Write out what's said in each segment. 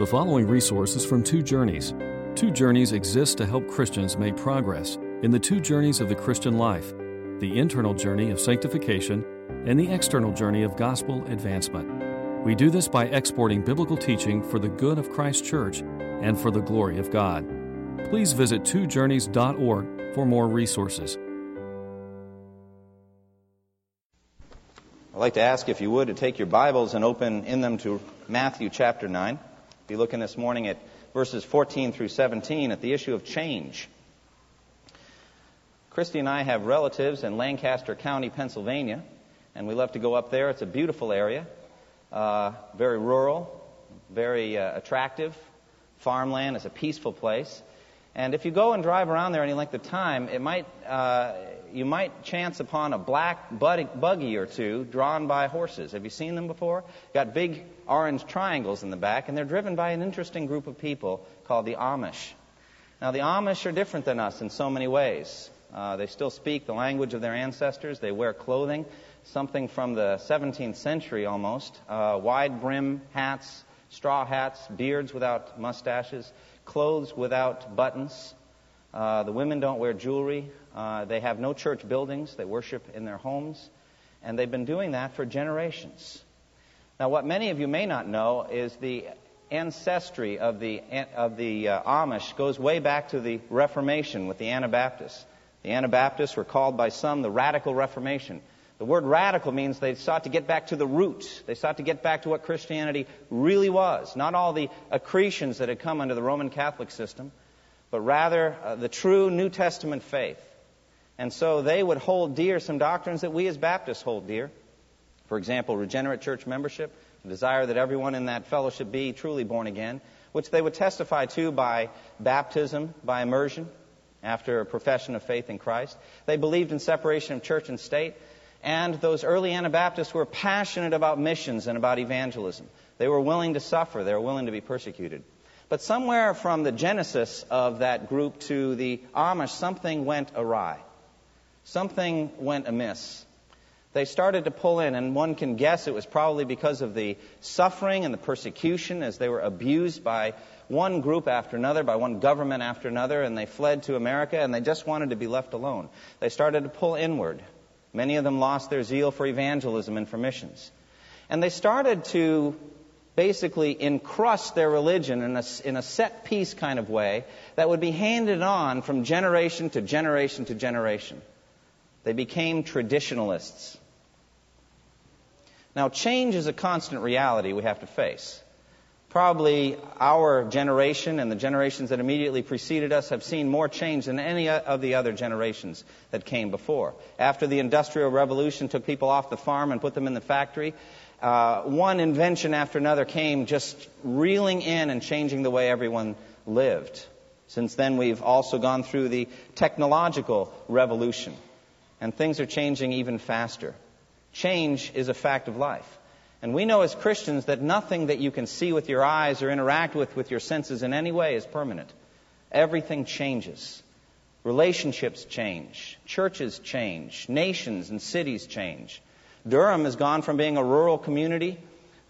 The following resources from Two Journeys. Two Journeys exists to help Christians make progress in the two journeys of the Christian life the internal journey of sanctification and the external journey of gospel advancement. We do this by exporting biblical teaching for the good of Christ's church and for the glory of God. Please visit twojourneys.org for more resources. I'd like to ask if you would to take your Bibles and open in them to Matthew chapter 9 be looking this morning at verses 14 through 17 at the issue of change. Christy and I have relatives in Lancaster County, Pennsylvania, and we love to go up there. It's a beautiful area, uh, very rural, very uh, attractive. Farmland is a peaceful place. And if you go and drive around there any length of time, it might, uh, you might chance upon a black buggy or two drawn by horses. Have you seen them before? Got big orange triangles in the back, and they're driven by an interesting group of people called the Amish. Now, the Amish are different than us in so many ways. Uh, they still speak the language of their ancestors. They wear clothing, something from the 17th century almost, uh, wide brim hats, straw hats, beards without mustaches clothes without buttons. Uh, the women don't wear jewelry. Uh, they have no church buildings. They worship in their homes. And they've been doing that for generations. Now, what many of you may not know is the ancestry of the, of the uh, Amish goes way back to the Reformation with the Anabaptists. The Anabaptists were called by some the Radical Reformation. The word radical means they sought to get back to the roots. They sought to get back to what Christianity really was. Not all the accretions that had come under the Roman Catholic system, but rather uh, the true New Testament faith. And so they would hold dear some doctrines that we as Baptists hold dear. For example, regenerate church membership, the desire that everyone in that fellowship be truly born again, which they would testify to by baptism, by immersion, after a profession of faith in Christ. They believed in separation of church and state. And those early Anabaptists were passionate about missions and about evangelism. They were willing to suffer, they were willing to be persecuted. But somewhere from the genesis of that group to the Amish, something went awry. Something went amiss. They started to pull in, and one can guess it was probably because of the suffering and the persecution as they were abused by one group after another, by one government after another, and they fled to America and they just wanted to be left alone. They started to pull inward. Many of them lost their zeal for evangelism and for missions. And they started to basically encrust their religion in a, in a set piece kind of way that would be handed on from generation to generation to generation. They became traditionalists. Now, change is a constant reality we have to face. Probably our generation and the generations that immediately preceded us have seen more change than any of the other generations that came before. After the Industrial Revolution took people off the farm and put them in the factory, uh, one invention after another came just reeling in and changing the way everyone lived. Since then, we've also gone through the technological revolution, and things are changing even faster. Change is a fact of life. And we know as Christians that nothing that you can see with your eyes or interact with with your senses in any way is permanent. Everything changes. Relationships change. Churches change. Nations and cities change. Durham has gone from being a rural community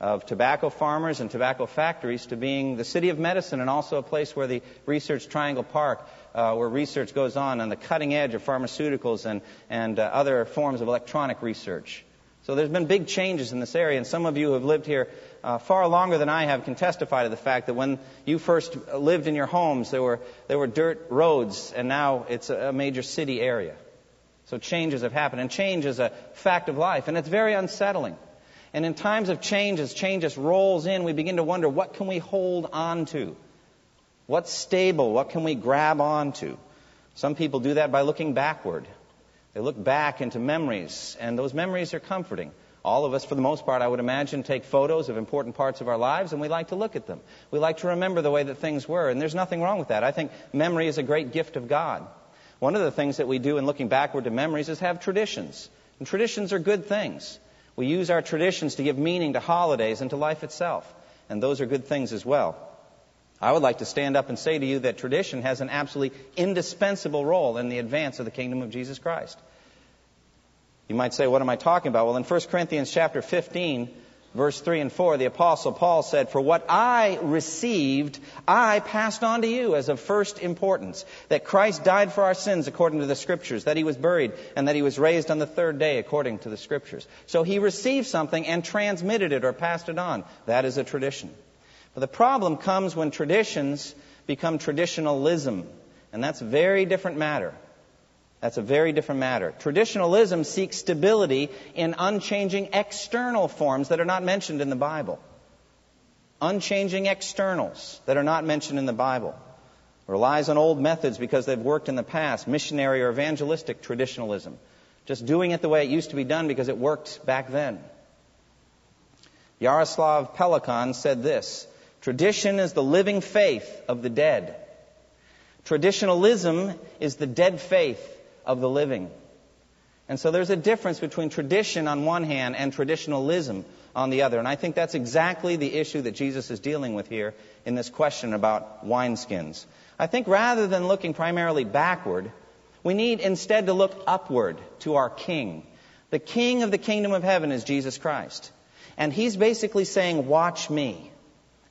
of tobacco farmers and tobacco factories to being the city of medicine and also a place where the Research Triangle Park, uh, where research goes on on the cutting edge of pharmaceuticals and, and uh, other forms of electronic research. So there's been big changes in this area, and some of you who have lived here uh, far longer than I have can testify to the fact that when you first lived in your homes, there were, there were dirt roads, and now it's a, a major city area. So changes have happened, and change is a fact of life, and it's very unsettling. And in times of change, as change just rolls in, we begin to wonder what can we hold on to? What's stable? What can we grab onto? Some people do that by looking backward. They look back into memories, and those memories are comforting. All of us, for the most part, I would imagine, take photos of important parts of our lives, and we like to look at them. We like to remember the way that things were, and there's nothing wrong with that. I think memory is a great gift of God. One of the things that we do in looking backward to memories is have traditions. And traditions are good things. We use our traditions to give meaning to holidays and to life itself. And those are good things as well. I would like to stand up and say to you that tradition has an absolutely indispensable role in the advance of the kingdom of Jesus Christ. You might say, what am I talking about? Well, in 1 Corinthians chapter 15, verse 3 and 4, the Apostle Paul said, For what I received, I passed on to you as of first importance, that Christ died for our sins according to the Scriptures, that he was buried, and that he was raised on the third day according to the Scriptures. So he received something and transmitted it or passed it on. That is a tradition. But the problem comes when traditions become traditionalism, and that's a very different matter. That's a very different matter. Traditionalism seeks stability in unchanging external forms that are not mentioned in the Bible. Unchanging externals that are not mentioned in the Bible. Relies on old methods because they've worked in the past, missionary or evangelistic traditionalism. Just doing it the way it used to be done because it worked back then. Jaroslav Pelikan said this Tradition is the living faith of the dead. Traditionalism is the dead faith of the living. And so there's a difference between tradition on one hand and traditionalism on the other. And I think that's exactly the issue that Jesus is dealing with here in this question about wineskins. I think rather than looking primarily backward, we need instead to look upward to our King. The King of the kingdom of heaven is Jesus Christ. And he's basically saying, Watch me.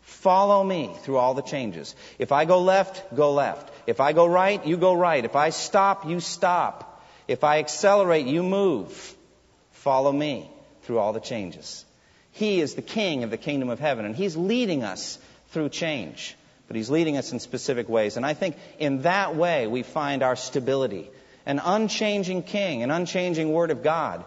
Follow me through all the changes. If I go left, go left. If I go right, you go right. If I stop, you stop. If I accelerate, you move. Follow me through all the changes. He is the king of the kingdom of heaven, and he's leading us through change. But he's leading us in specific ways. And I think in that way we find our stability. An unchanging king, an unchanging word of God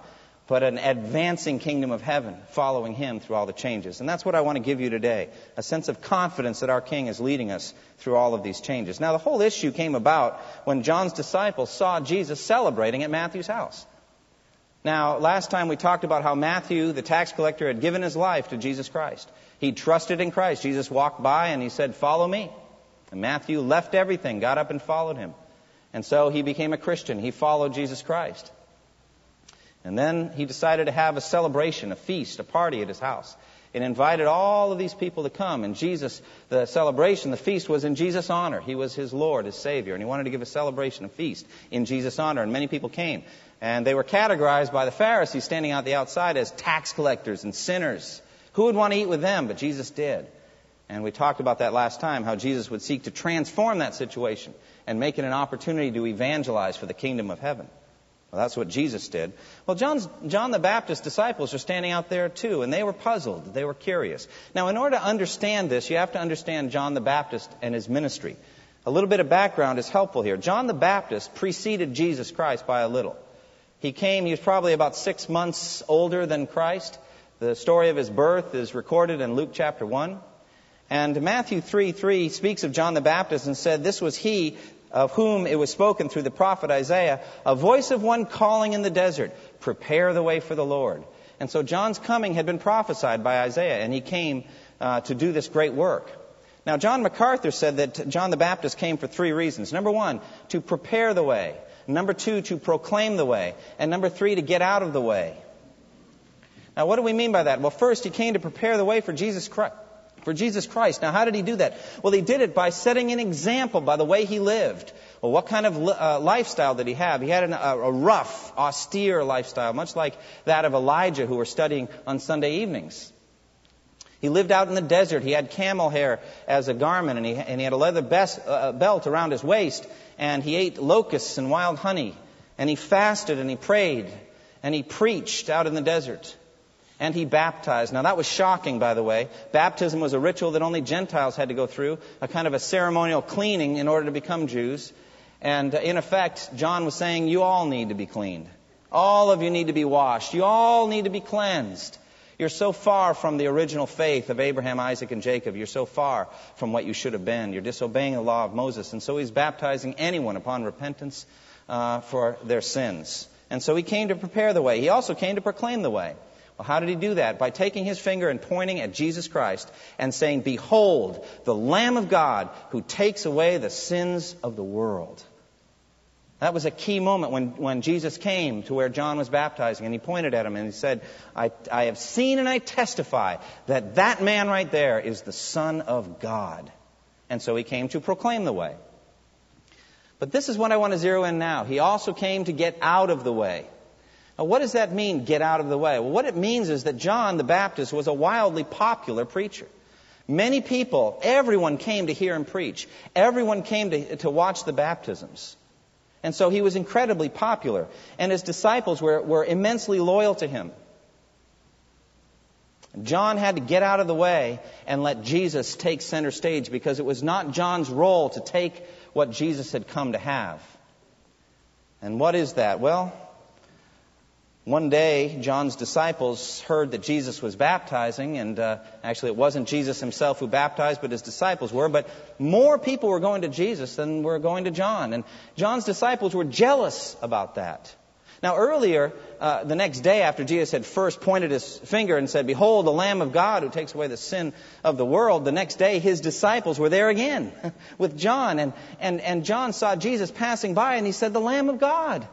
but an advancing kingdom of heaven following him through all the changes. And that's what I want to give you today a sense of confidence that our king is leading us through all of these changes. Now, the whole issue came about when John's disciples saw Jesus celebrating at Matthew's house. Now, last time we talked about how Matthew, the tax collector, had given his life to Jesus Christ. He trusted in Christ. Jesus walked by and he said, Follow me. And Matthew left everything, got up and followed him. And so he became a Christian. He followed Jesus Christ. And then he decided to have a celebration, a feast, a party at his house. And invited all of these people to come. And Jesus, the celebration, the feast was in Jesus' honor. He was his Lord, his Savior. And he wanted to give a celebration, a feast in Jesus' honor. And many people came. And they were categorized by the Pharisees standing out the outside as tax collectors and sinners. Who would want to eat with them? But Jesus did. And we talked about that last time, how Jesus would seek to transform that situation and make it an opportunity to evangelize for the kingdom of heaven. Well, that's what Jesus did. Well, John's, John the Baptist's disciples are standing out there too, and they were puzzled. They were curious. Now, in order to understand this, you have to understand John the Baptist and his ministry. A little bit of background is helpful here. John the Baptist preceded Jesus Christ by a little. He came, he was probably about six months older than Christ. The story of his birth is recorded in Luke chapter 1. And Matthew 3 3 speaks of John the Baptist and said, This was he of whom it was spoken through the prophet Isaiah, a voice of one calling in the desert, prepare the way for the Lord. And so John's coming had been prophesied by Isaiah, and he came uh, to do this great work. Now, John MacArthur said that John the Baptist came for three reasons. Number one, to prepare the way. Number two, to proclaim the way. And number three, to get out of the way. Now, what do we mean by that? Well, first, he came to prepare the way for Jesus Christ for Jesus Christ. Now, how did he do that? Well, he did it by setting an example by the way he lived. Well, what kind of uh, lifestyle did he have? He had an, a, a rough, austere lifestyle, much like that of Elijah, who we're studying on Sunday evenings. He lived out in the desert. He had camel hair as a garment, and he, and he had a leather best, uh, belt around his waist, and he ate locusts and wild honey, and he fasted and he prayed, and he preached out in the desert and he baptized. Now that was shocking, by the way. Baptism was a ritual that only Gentiles had to go through, a kind of a ceremonial cleaning in order to become Jews. And uh, in effect, John was saying, you all need to be cleaned. All of you need to be washed. You all need to be cleansed. You're so far from the original faith of Abraham, Isaac, and Jacob. You're so far from what you should have been. You're disobeying the law of Moses. And so he's baptizing anyone upon repentance uh, for their sins. And so he came to prepare the way. He also came to proclaim the way. Well, how did he do that? By taking his finger and pointing at Jesus Christ and saying, Behold, the Lamb of God who takes away the sins of the world. That was a key moment when, when Jesus came to where John was baptizing and he pointed at him and he said, I, I have seen and I testify that that man right there is the Son of God. And so he came to proclaim the way. But this is what I want to zero in now. He also came to get out of the way. Now, what does that mean, get out of the way? Well, what it means is that John the Baptist was a wildly popular preacher. Many people, everyone came to hear him preach. Everyone came to, to watch the baptisms. And so he was incredibly popular. And his disciples were, were immensely loyal to him. John had to get out of the way and let Jesus take center stage because it was not John's role to take what Jesus had come to have. And what is that? Well, one day, John's disciples heard that Jesus was baptizing, and uh, actually, it wasn't Jesus himself who baptized, but his disciples were. But more people were going to Jesus than were going to John, and John's disciples were jealous about that. Now, earlier, uh, the next day after Jesus had first pointed his finger and said, Behold, the Lamb of God who takes away the sin of the world, the next day his disciples were there again with John. And, and, and John saw Jesus passing by and he said, The Lamb of God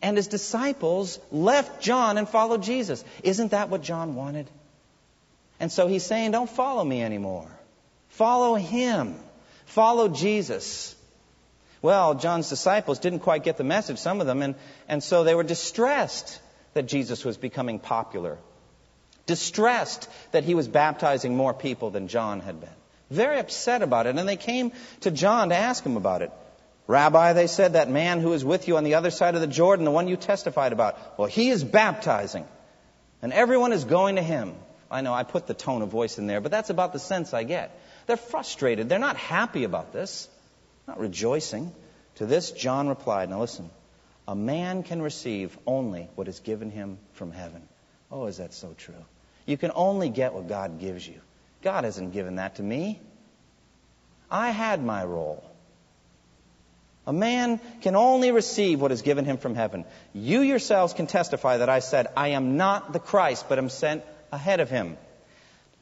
and his disciples left John and followed Jesus. Isn't that what John wanted? And so he's saying, don't follow me anymore. Follow him. Follow Jesus. Well, John's disciples didn't quite get the message, some of them, and, and so they were distressed that Jesus was becoming popular. Distressed that he was baptizing more people than John had been. Very upset about it, and they came to John to ask him about it. Rabbi, they said, that man who is with you on the other side of the Jordan, the one you testified about, well, he is baptizing. And everyone is going to him. I know I put the tone of voice in there, but that's about the sense I get. They're frustrated. They're not happy about this, not rejoicing. To this, John replied, Now listen, a man can receive only what is given him from heaven. Oh, is that so true? You can only get what God gives you. God hasn't given that to me. I had my role. A man can only receive what is given him from heaven. You yourselves can testify that I said, I am not the Christ, but am sent ahead of him.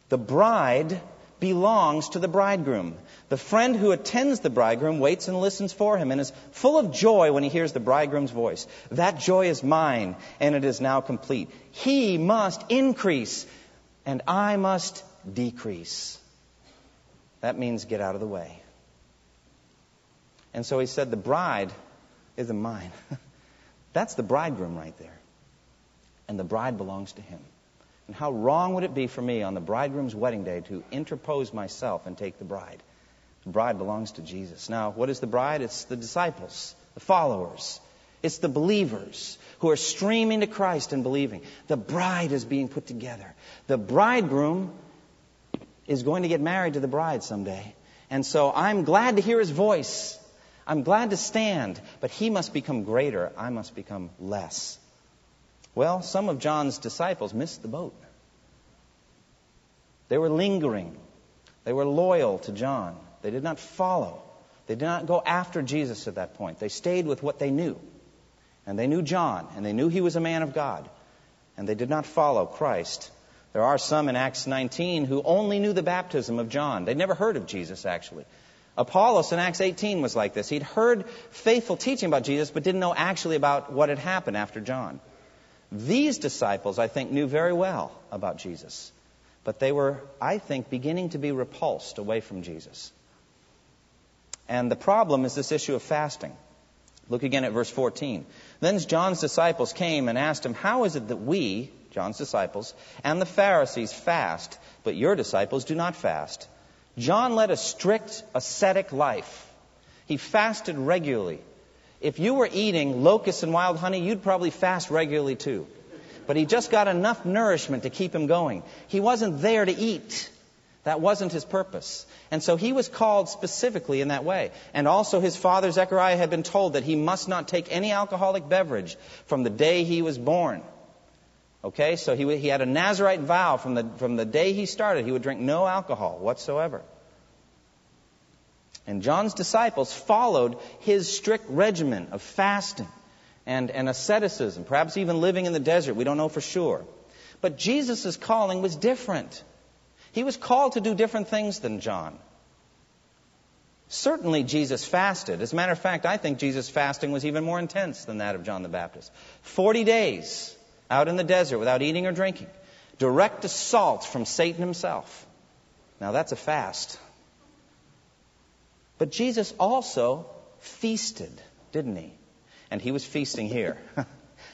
The bride belongs to the bridegroom. The friend who attends the bridegroom waits and listens for him and is full of joy when he hears the bridegroom's voice. That joy is mine, and it is now complete. He must increase, and I must decrease. That means get out of the way. And so he said, The bride isn't mine. That's the bridegroom right there. And the bride belongs to him. And how wrong would it be for me on the bridegroom's wedding day to interpose myself and take the bride? The bride belongs to Jesus. Now, what is the bride? It's the disciples, the followers. It's the believers who are streaming to Christ and believing. The bride is being put together. The bridegroom is going to get married to the bride someday. And so I'm glad to hear his voice. I'm glad to stand, but he must become greater. I must become less. Well, some of John's disciples missed the boat. They were lingering. They were loyal to John. They did not follow. They did not go after Jesus at that point. They stayed with what they knew. And they knew John, and they knew he was a man of God. And they did not follow Christ. There are some in Acts 19 who only knew the baptism of John. They'd never heard of Jesus, actually. Apollos in Acts 18 was like this. He'd heard faithful teaching about Jesus, but didn't know actually about what had happened after John. These disciples, I think, knew very well about Jesus, but they were, I think, beginning to be repulsed away from Jesus. And the problem is this issue of fasting. Look again at verse 14. Then John's disciples came and asked him, How is it that we, John's disciples, and the Pharisees fast, but your disciples do not fast? John led a strict ascetic life. He fasted regularly. If you were eating locusts and wild honey, you'd probably fast regularly too. But he just got enough nourishment to keep him going. He wasn't there to eat. That wasn't his purpose. And so he was called specifically in that way. And also his father Zechariah had been told that he must not take any alcoholic beverage from the day he was born. Okay, so he, he had a Nazarite vow from the, from the day he started, he would drink no alcohol whatsoever. And John's disciples followed his strict regimen of fasting and, and asceticism, perhaps even living in the desert. We don't know for sure. But Jesus' calling was different. He was called to do different things than John. Certainly, Jesus fasted. As a matter of fact, I think Jesus' fasting was even more intense than that of John the Baptist. Forty days out in the desert without eating or drinking. Direct assault from Satan himself. Now that's a fast. But Jesus also feasted, didn't he? And he was feasting here.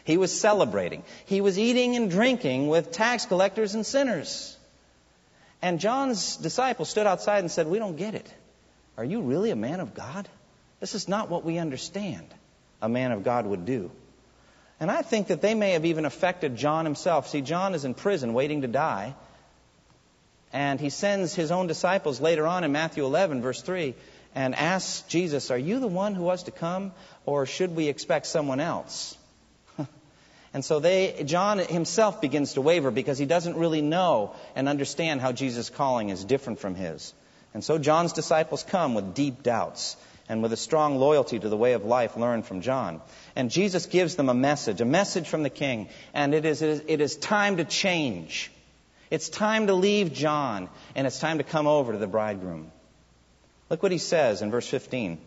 He was celebrating. He was eating and drinking with tax collectors and sinners. And John's disciples stood outside and said, We don't get it. Are you really a man of God? This is not what we understand a man of God would do. And I think that they may have even affected John himself. See, John is in prison waiting to die. And he sends his own disciples later on in Matthew 11, verse 3, and asks Jesus, Are you the one who was to come, or should we expect someone else? And so they, John himself begins to waver because he doesn't really know and understand how Jesus' calling is different from his. And so John's disciples come with deep doubts and with a strong loyalty to the way of life learned from John. And Jesus gives them a message, a message from the king. And it is, it is time to change. It's time to leave John, and it's time to come over to the bridegroom. Look what he says in verse 15.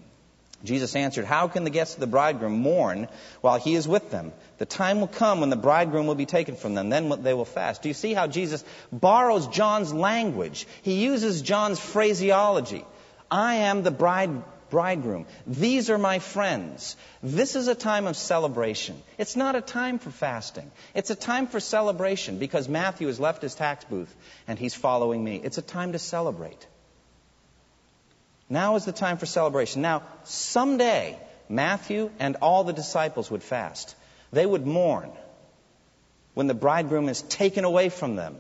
Jesus answered, How can the guests of the bridegroom mourn while he is with them? The time will come when the bridegroom will be taken from them. Then they will fast. Do you see how Jesus borrows John's language? He uses John's phraseology. I am the bride, bridegroom. These are my friends. This is a time of celebration. It's not a time for fasting. It's a time for celebration because Matthew has left his tax booth and he's following me. It's a time to celebrate. Now is the time for celebration. Now, someday, Matthew and all the disciples would fast. They would mourn when the bridegroom is taken away from them.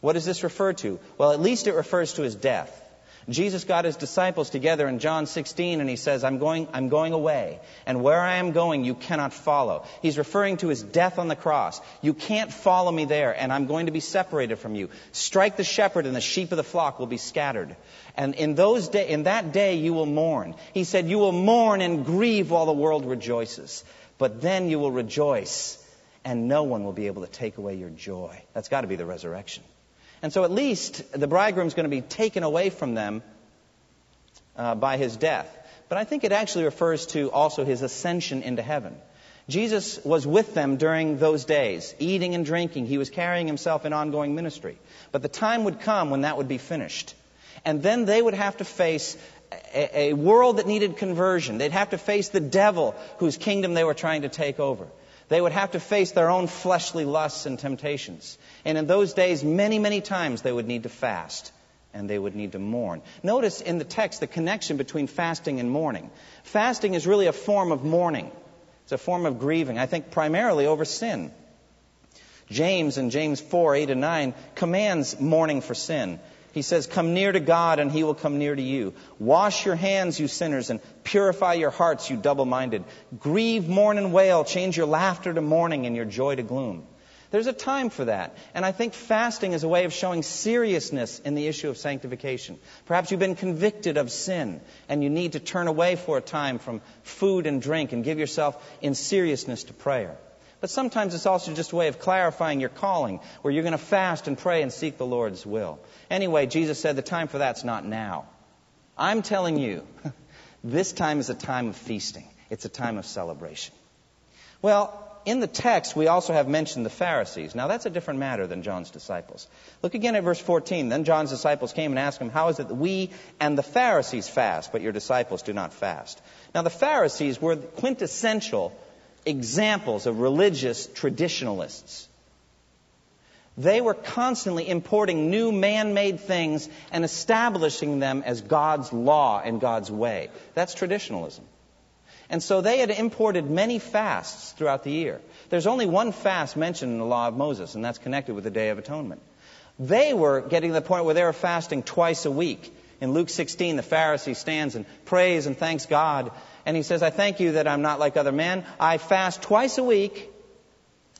What does this refer to? Well, at least it refers to his death. Jesus got his disciples together in John 16 and he says, I'm going, I'm going away. And where I am going, you cannot follow. He's referring to his death on the cross. You can't follow me there and I'm going to be separated from you. Strike the shepherd and the sheep of the flock will be scattered. And in those day, in that day you will mourn. He said, you will mourn and grieve while the world rejoices. But then you will rejoice and no one will be able to take away your joy. That's got to be the resurrection. And so at least the bridegroom is going to be taken away from them uh, by his death. But I think it actually refers to also his ascension into heaven. Jesus was with them during those days, eating and drinking. He was carrying himself in ongoing ministry. But the time would come when that would be finished. And then they would have to face a, a world that needed conversion. They'd have to face the devil whose kingdom they were trying to take over. They would have to face their own fleshly lusts and temptations. And in those days, many, many times they would need to fast and they would need to mourn. Notice in the text the connection between fasting and mourning. Fasting is really a form of mourning. It's a form of grieving, I think primarily over sin. James in James 4, 8 and 9 commands mourning for sin. He says, Come near to God, and he will come near to you. Wash your hands, you sinners, and purify your hearts, you double minded. Grieve, mourn, and wail. Change your laughter to mourning and your joy to gloom. There's a time for that. And I think fasting is a way of showing seriousness in the issue of sanctification. Perhaps you've been convicted of sin and you need to turn away for a time from food and drink and give yourself in seriousness to prayer. But sometimes it's also just a way of clarifying your calling, where you're going to fast and pray and seek the Lord's will. Anyway, Jesus said the time for that's not now. I'm telling you, this time is a time of feasting. It's a time of celebration. Well, in the text, we also have mentioned the Pharisees. Now, that's a different matter than John's disciples. Look again at verse 14. Then John's disciples came and asked him, How is it that we and the Pharisees fast, but your disciples do not fast? Now, the Pharisees were quintessential examples of religious traditionalists. They were constantly importing new man made things and establishing them as God's law and God's way. That's traditionalism. And so they had imported many fasts throughout the year. There's only one fast mentioned in the law of Moses, and that's connected with the Day of Atonement. They were getting to the point where they were fasting twice a week. In Luke 16, the Pharisee stands and prays and thanks God and he says, I thank you that I'm not like other men. I fast twice a week,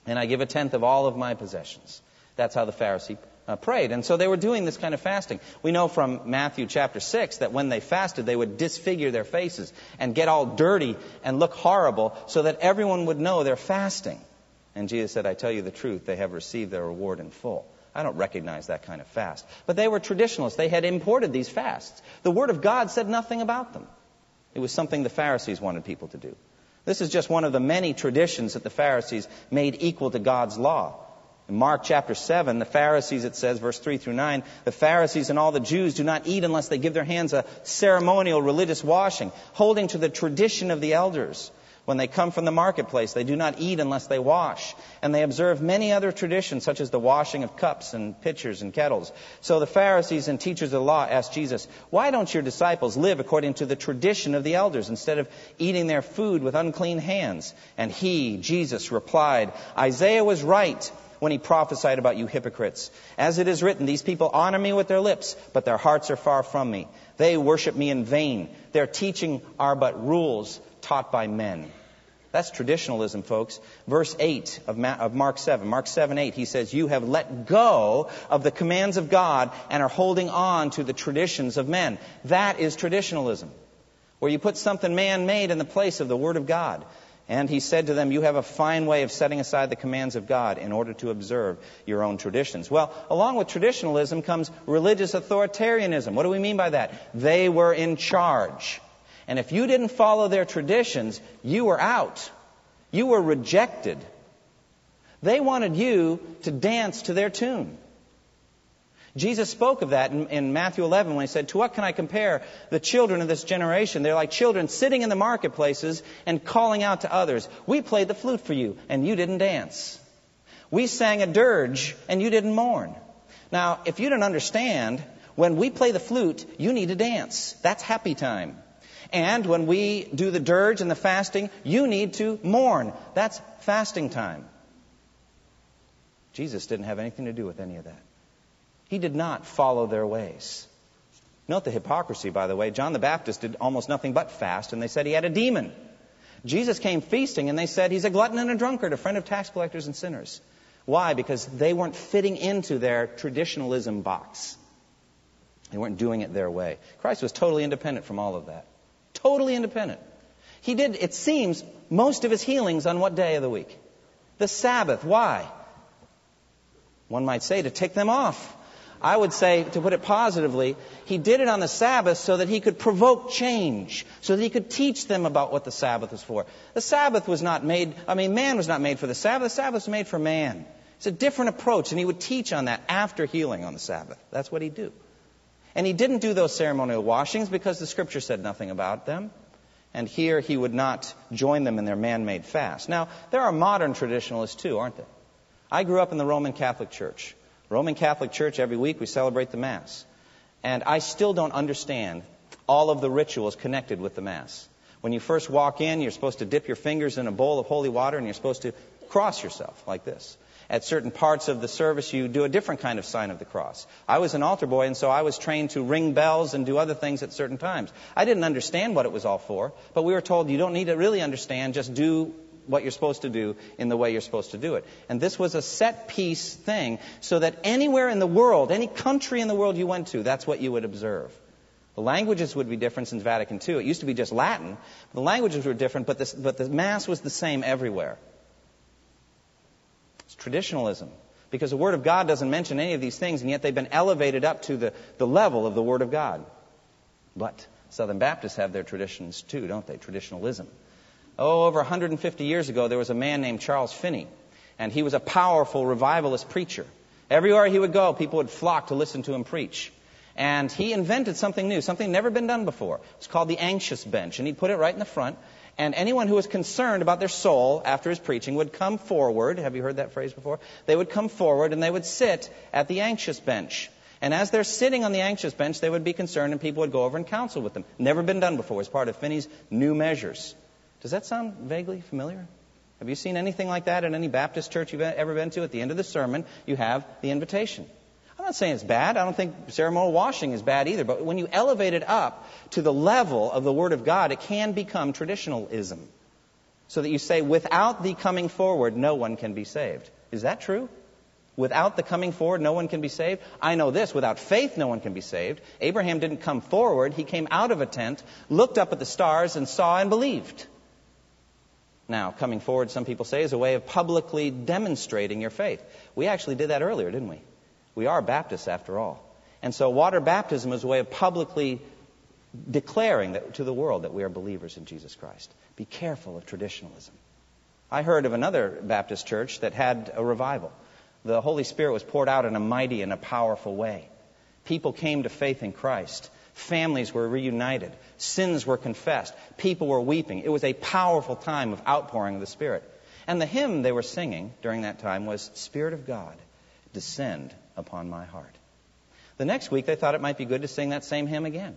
and I give a tenth of all of my possessions. That's how the Pharisee uh, prayed. And so they were doing this kind of fasting. We know from Matthew chapter 6 that when they fasted, they would disfigure their faces and get all dirty and look horrible so that everyone would know they're fasting. And Jesus said, I tell you the truth, they have received their reward in full. I don't recognize that kind of fast. But they were traditionalists. They had imported these fasts. The Word of God said nothing about them. It was something the Pharisees wanted people to do. This is just one of the many traditions that the Pharisees made equal to God's law. In Mark chapter 7, the Pharisees, it says, verse 3 through 9, the Pharisees and all the Jews do not eat unless they give their hands a ceremonial religious washing, holding to the tradition of the elders. When they come from the marketplace, they do not eat unless they wash. And they observe many other traditions, such as the washing of cups and pitchers and kettles. So the Pharisees and teachers of the law asked Jesus, Why don't your disciples live according to the tradition of the elders instead of eating their food with unclean hands? And he, Jesus, replied, Isaiah was right when he prophesied about you hypocrites. As it is written, these people honor me with their lips, but their hearts are far from me. They worship me in vain. Their teaching are but rules taught by men. That's traditionalism, folks. Verse 8 of, Mark 7. Mark 7 8, he says, You have let go of the commands of God and are holding on to the traditions of men. That is traditionalism, where you put something man made in the place of the Word of God. And he said to them, You have a fine way of setting aside the commands of God in order to observe your own traditions. Well, along with traditionalism comes religious authoritarianism. What do we mean by that? They were in charge. And if you didn't follow their traditions, you were out. You were rejected. They wanted you to dance to their tune. Jesus spoke of that in, in, Matthew 11 when he said, To what can I compare the children of this generation? They're like children sitting in the marketplaces and calling out to others, We played the flute for you, and you didn't dance. We sang a dirge, and you didn't mourn. Now, if you don't understand, when we play the flute, you need to dance. That's happy time. And when we do the dirge and the fasting, you need to mourn. That's fasting time. Jesus didn't have anything to do with any of that. He did not follow their ways. Note the hypocrisy, by the way. John the Baptist did almost nothing but fast, and they said he had a demon. Jesus came feasting, and they said he's a glutton and a drunkard, a friend of tax collectors and sinners. Why? Because they weren't fitting into their traditionalism box. They weren't doing it their way. Christ was totally independent from all of that. Totally independent. He did, it seems, most of his healings on what day of the week? The Sabbath. Why? One might say to take them off. I would say, to put it positively, he did it on the Sabbath so that he could provoke change, so that he could teach them about what the Sabbath was for. The Sabbath was not made, I mean, man was not made for the Sabbath, the Sabbath was made for man. It's a different approach, and he would teach on that after healing on the Sabbath. That's what he'd do. And he didn't do those ceremonial washings because the scripture said nothing about them. And here he would not join them in their man made fast. Now, there are modern traditionalists too, aren't there? I grew up in the Roman Catholic Church. Roman Catholic Church, every week we celebrate the Mass. And I still don't understand all of the rituals connected with the Mass. When you first walk in, you're supposed to dip your fingers in a bowl of holy water and you're supposed to cross yourself like this. At certain parts of the service, you do a different kind of sign of the cross. I was an altar boy, and so I was trained to ring bells and do other things at certain times. I didn't understand what it was all for, but we were told you don't need to really understand, just do what you're supposed to do in the way you're supposed to do it. And this was a set piece thing so that anywhere in the world, any country in the world you went to, that's what you would observe. The languages would be different since Vatican II. It used to be just Latin. The languages were different, but, this, but the Mass was the same everywhere. Traditionalism. Because the Word of God doesn't mention any of these things, and yet they've been elevated up to the, the level of the Word of God. But Southern Baptists have their traditions too, don't they? Traditionalism. Oh, over 150 years ago, there was a man named Charles Finney, and he was a powerful revivalist preacher. Everywhere he would go, people would flock to listen to him preach. And he invented something new, something never been done before. It's called the anxious bench, and he'd put it right in the front. And anyone who was concerned about their soul after his preaching would come forward. Have you heard that phrase before? They would come forward and they would sit at the anxious bench. And as they're sitting on the anxious bench, they would be concerned and people would go over and counsel with them. Never been done before as part of Finney's new measures. Does that sound vaguely familiar? Have you seen anything like that in any Baptist church you've ever been to? At the end of the sermon, you have the invitation. I'm not saying it's bad. I don't think ceremonial washing is bad either. But when you elevate it up to the level of the Word of God, it can become traditionalism. So that you say, without the coming forward, no one can be saved. Is that true? Without the coming forward, no one can be saved? I know this. Without faith, no one can be saved. Abraham didn't come forward. He came out of a tent, looked up at the stars, and saw and believed. Now, coming forward, some people say, is a way of publicly demonstrating your faith. We actually did that earlier, didn't we? We are Baptists after all. And so water baptism is a way of publicly declaring that, to the world that we are believers in Jesus Christ. Be careful of traditionalism. I heard of another Baptist church that had a revival. The Holy Spirit was poured out in a mighty and a powerful way. People came to faith in Christ. Families were reunited. Sins were confessed. People were weeping. It was a powerful time of outpouring of the Spirit. And the hymn they were singing during that time was Spirit of God, descend upon my heart. The next week, they thought it might be good to sing that same hymn again.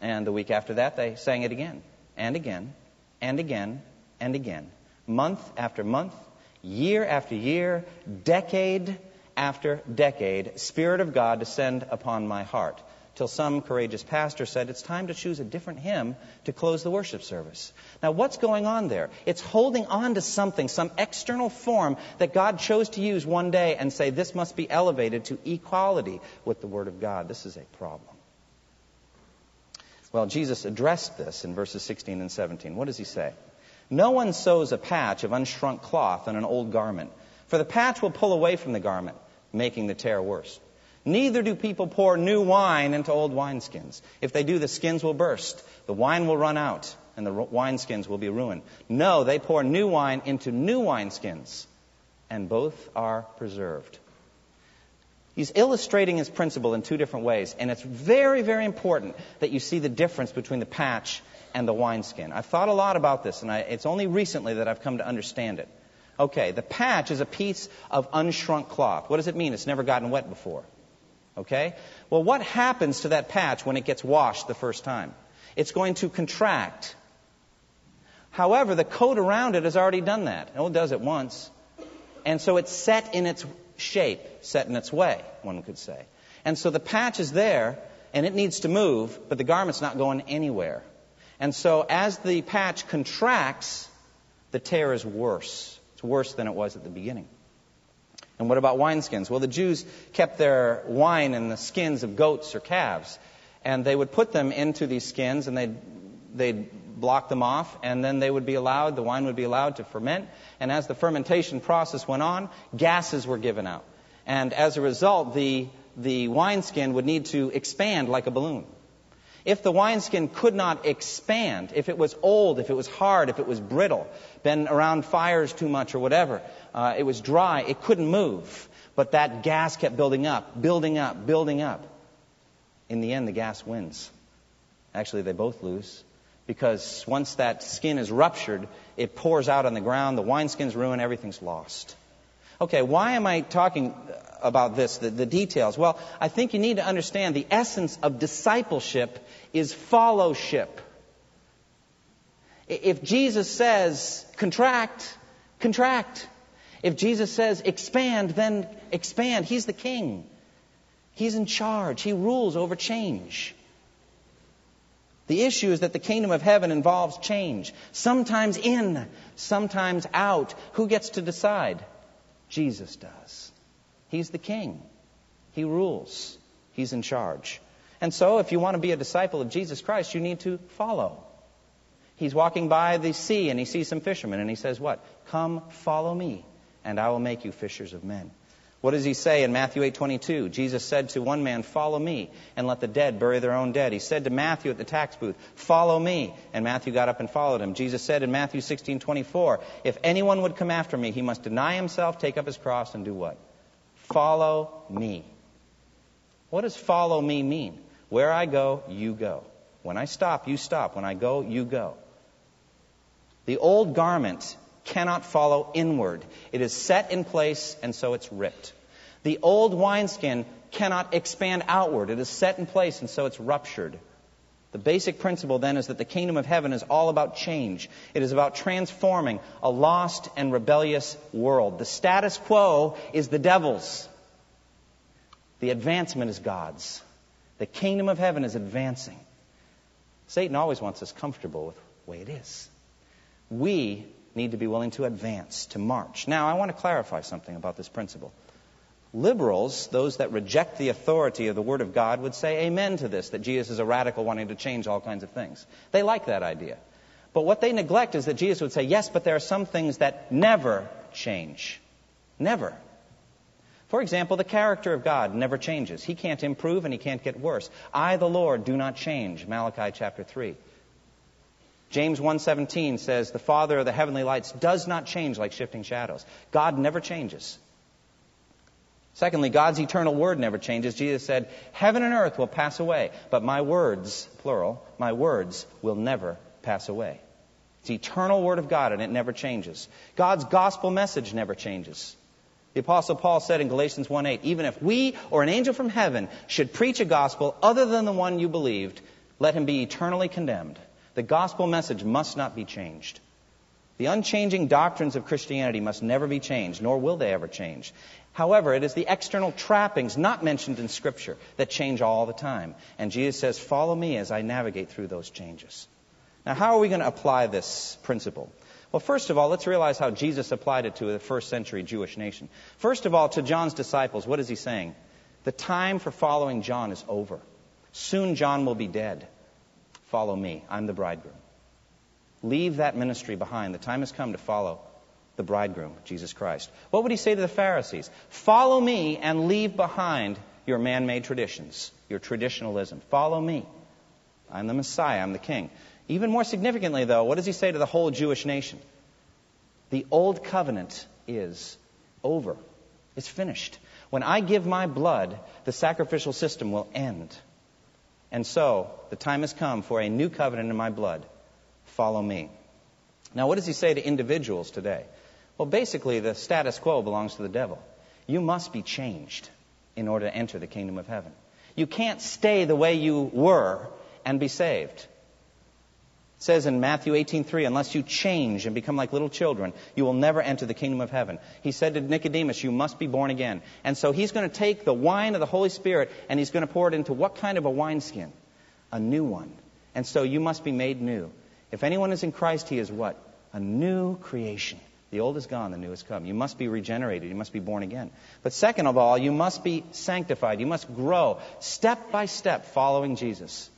And the week after that, they sang it again, and again, and again, and again. Month after month, year after year, decade after decade, Spirit of God descend upon my heart till some courageous pastor said, It's time to choose a different hymn to close the worship service. Now, what's going on there? It's holding on to something, some external form that God chose to use one day and say, This must be elevated to equality with the Word of God. This is a problem. Well, Jesus addressed this in verses 16 and 17. What does he say? No one sews a patch of unshrunk cloth on an old garment, for the patch will pull away from the garment, making the tear worse. Neither do people pour new wine into old wineskins. If they do, the skins will burst, the wine will run out, and the wineskins will be ruined. No, they pour new wine into new wineskins, and both are preserved. He's illustrating his principle in two different ways, and it's very, very important that you see the difference between the patch and the wineskin. I've thought a lot about this, and I, it's only recently that I've come to understand it. Okay, the patch is a piece of unshrunk cloth. What does it mean? It's never gotten wet before. Okay? Well, what happens to that patch when it gets washed the first time? It's going to contract. However, the coat around it has already done that. Oh, it only does it once. And so it's set in its shape, set in its way, one could say. And so the patch is there, and it needs to move, but the garment's not going anywhere. And so as the patch contracts, the tear is worse. It's worse than it was at the beginning. And what about wineskins? Well, the Jews kept their wine in the skins of goats or calves. And they would put them into these skins and they'd, they'd block them off. And then they would be allowed, the wine would be allowed to ferment. And as the fermentation process went on, gases were given out. And as a result, the, the wineskin would need to expand like a balloon. If the wineskin could not expand, if it was old, if it was hard, if it was brittle, been around fires too much or whatever, uh, it was dry, it couldn't move. But that gas kept building up, building up, building up. In the end, the gas wins. Actually, they both lose. Because once that skin is ruptured, it pours out on the ground, the wineskin's ruined, everything's lost. Okay, why am I talking about this, the, the, details? Well, I think you need to understand the essence of discipleship is fellowship. If Jesus says contract, contract. If Jesus says expand, then expand. He's the king. He's in charge. He rules over change. The issue is that the kingdom of heaven involves change. Sometimes in, sometimes out. Who gets to decide? Jesus does. He's the king. He rules. He's in charge. And so, if you want to be a disciple of Jesus Christ, you need to follow. He's walking by the sea and he sees some fishermen and he says, What? Come, follow me and I will make you fishers of men. What does he say in Matthew 8:22? Jesus said to one man, "Follow me, and let the dead bury their own dead." He said to Matthew at the tax booth, "Follow me," and Matthew got up and followed him. Jesus said in Matthew 16:24, "If anyone would come after me, he must deny himself, take up his cross and do what? Follow me." What does follow me mean? Where I go, you go. When I stop, you stop. When I go, you go. The old garment cannot follow inward. It is set in place, and so it's ripped. The old wineskin cannot expand outward. It is set in place, and so it's ruptured. The basic principle then is that the kingdom of heaven is all about change. It is about transforming a lost and rebellious world. The status quo is the devil's. The advancement is God's. The kingdom of heaven is advancing. Satan always wants us comfortable with the way it is. We need to be willing to advance, to march. Now, I want to clarify something about this principle. Liberals, those that reject the authority of the Word of God, would say amen to this, that Jesus is a radical wanting to change all kinds of things. They like that idea. But what they neglect is that Jesus would say, yes, but there are some things that never change. Never. For example, the character of God never changes. He can't improve and he can't get worse. I, the Lord, do not change. Malachi chapter 3. James 1:17 says the Father of the heavenly lights does not change like shifting shadows. God never changes. Secondly, God's eternal word never changes. Jesus said, Heaven and earth will pass away, but my words, plural, my words will never pass away. It's the eternal word of God and it never changes. God's gospel message never changes. The apostle Paul said in Galatians 1:8, even if we or an angel from heaven should preach a gospel other than the one you believed, let him be eternally condemned. The gospel message must not be changed. The unchanging doctrines of Christianity must never be changed, nor will they ever change. However, it is the external trappings not mentioned in Scripture that change all the time. And Jesus says, Follow me as I navigate through those changes. Now, how are we going to apply this principle? Well, first of all, let's realize how Jesus applied it to the first century Jewish nation. First of all, to John's disciples, what is he saying? The time for following John is over. Soon John will be dead. Follow me. I'm the bridegroom. Leave that ministry behind. The time has come to follow the bridegroom, Jesus Christ. What would he say to the Pharisees? Follow me and leave behind your man made traditions, your traditionalism. Follow me. I'm the Messiah, I'm the king. Even more significantly, though, what does he say to the whole Jewish nation? The old covenant is over. It's finished. When I give my blood, the sacrificial system will end. And so, the time has come for a new covenant in my blood. Follow me. Now, what does he say to individuals today? Well, basically, the status quo belongs to the devil. You must be changed in order to enter the kingdom of heaven. You can't stay the way you were and be saved. Says in Matthew 18:3, unless you change and become like little children, you will never enter the kingdom of heaven. He said to Nicodemus, you must be born again. And so he's going to take the wine of the Holy Spirit and he's going to pour it into what kind of a wineskin? A new one. And so you must be made new. If anyone is in Christ, he is what? A new creation. The old is gone, the new has come. You must be regenerated. You must be born again. But second of all, you must be sanctified. You must grow step by step following Jesus.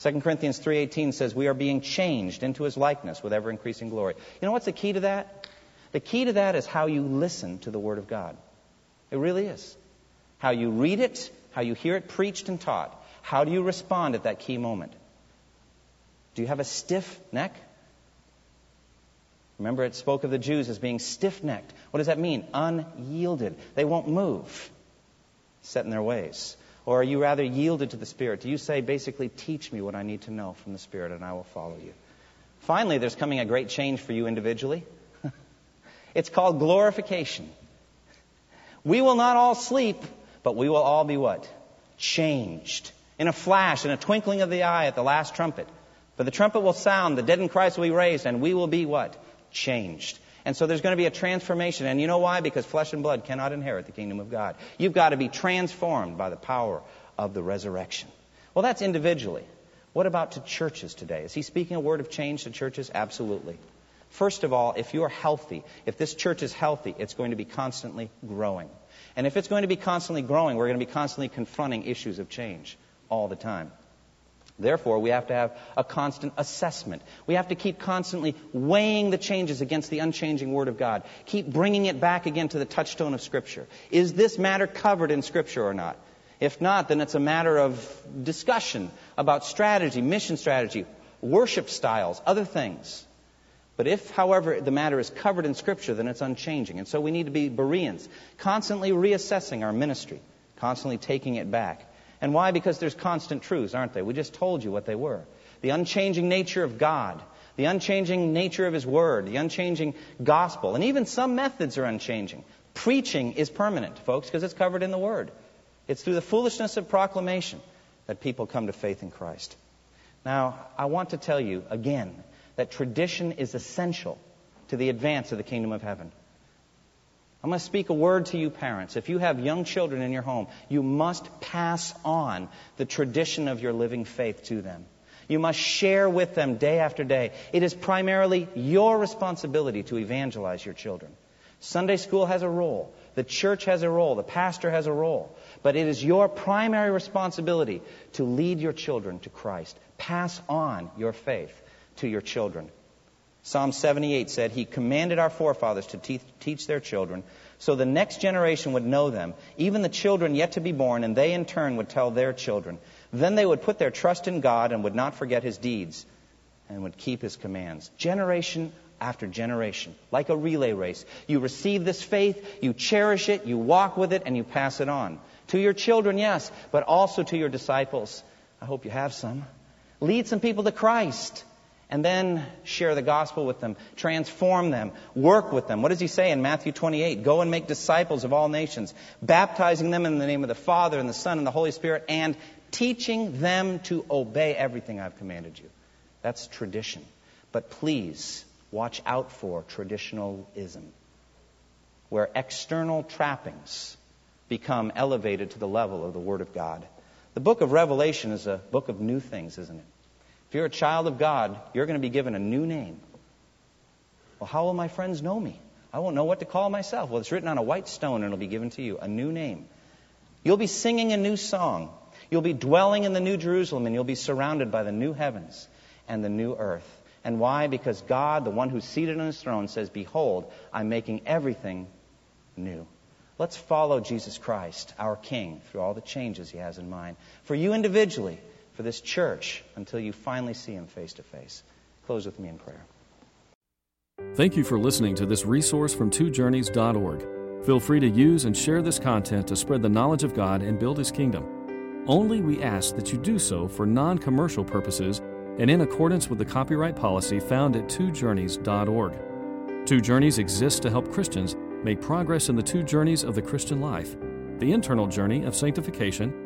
2 Corinthians 3:18 says we are being changed into his likeness with ever increasing glory. You know what's the key to that? The key to that is how you listen to the word of God. It really is. How you read it, how you hear it preached and taught. How do you respond at that key moment? Do you have a stiff neck? Remember, it spoke of the Jews as being stiff necked. What does that mean? Unyielded. They won't move, set in their ways. Or are you rather yielded to the Spirit? Do you say, basically, teach me what I need to know from the Spirit and I will follow you? Finally, there's coming a great change for you individually. it's called glorification. We will not all sleep, but we will all be what? Changed. In a flash, in a twinkling of the eye at the last trumpet. For the trumpet will sound, the dead in Christ will be raised, and we will be what? changed. And so there's going to be a transformation. And you know why? Because flesh and blood cannot inherit the kingdom of God. You've got to be transformed by the power of the resurrection. Well, that's individually. What about to churches today? Is he speaking a word of change to churches? Absolutely. First of all, if you're healthy, if this church is healthy, it's going to be constantly growing. And if it's going to be constantly growing, we're going to be constantly confronting issues of change all the time. Therefore, we have to have a constant assessment. We have to keep constantly weighing the changes against the unchanging Word of God. Keep bringing it back again to the touchstone of Scripture. Is this matter covered in Scripture or not? If not, then it's a matter of discussion about strategy, mission strategy, worship styles, other things. But if, however, the matter is covered in Scripture, then it's unchanging. And so we need to be Bereans, constantly reassessing our ministry, constantly taking it back. And why? Because there's constant truths, aren't they? We just told you what they were. The unchanging nature of God, the unchanging nature of His Word, the unchanging gospel, and even some methods are unchanging. Preaching is permanent, folks, because it's covered in the Word. It's through the foolishness of proclamation that people come to faith in Christ. Now, I want to tell you again that tradition is essential to the advance of the kingdom of heaven. I'm going to speak a word to you, parents. If you have young children in your home, you must pass on the tradition of your living faith to them. You must share with them day after day. It is primarily your responsibility to evangelize your children. Sunday school has a role. The church has a role. The pastor has a role. But it is your primary responsibility to lead your children to Christ. Pass on your faith to your children. Psalm 78 said, He commanded our forefathers to te- teach their children so the next generation would know them, even the children yet to be born, and they in turn would tell their children. Then they would put their trust in God and would not forget His deeds and would keep His commands. Generation after generation, like a relay race. You receive this faith, you cherish it, you walk with it, and you pass it on. To your children, yes, but also to your disciples. I hope you have some. Lead some people to Christ and then share the gospel with them, transform them, work with them. What does he say in Matthew 28? Go and make disciples of all nations, baptizing them in the name of the Father and the Son and the Holy Spirit, and teaching them to obey everything I've commanded you. That's tradition. But please watch out for traditionalism, where external trappings become elevated to the level of the Word of God. The book of Revelation is a book of new things, isn't it? You're a child of God, you're going to be given a new name. Well, how will my friends know me? I won't know what to call myself. Well, it's written on a white stone and it'll be given to you, a new name. You'll be singing a new song. You'll be dwelling in the new Jerusalem and you'll be surrounded by the new heavens and the new earth. And why? Because God, the one who's seated on his throne, says, Behold, I'm making everything new. Let's follow Jesus Christ, our King, through all the changes he has in mind. For you individually, for this church, until you finally see him face to face. Close with me in prayer. Thank you for listening to this resource from twojourneys.org. Feel free to use and share this content to spread the knowledge of God and build his kingdom. Only we ask that you do so for non commercial purposes and in accordance with the copyright policy found at twojourneys.org. Two Journeys exists to help Christians make progress in the two journeys of the Christian life the internal journey of sanctification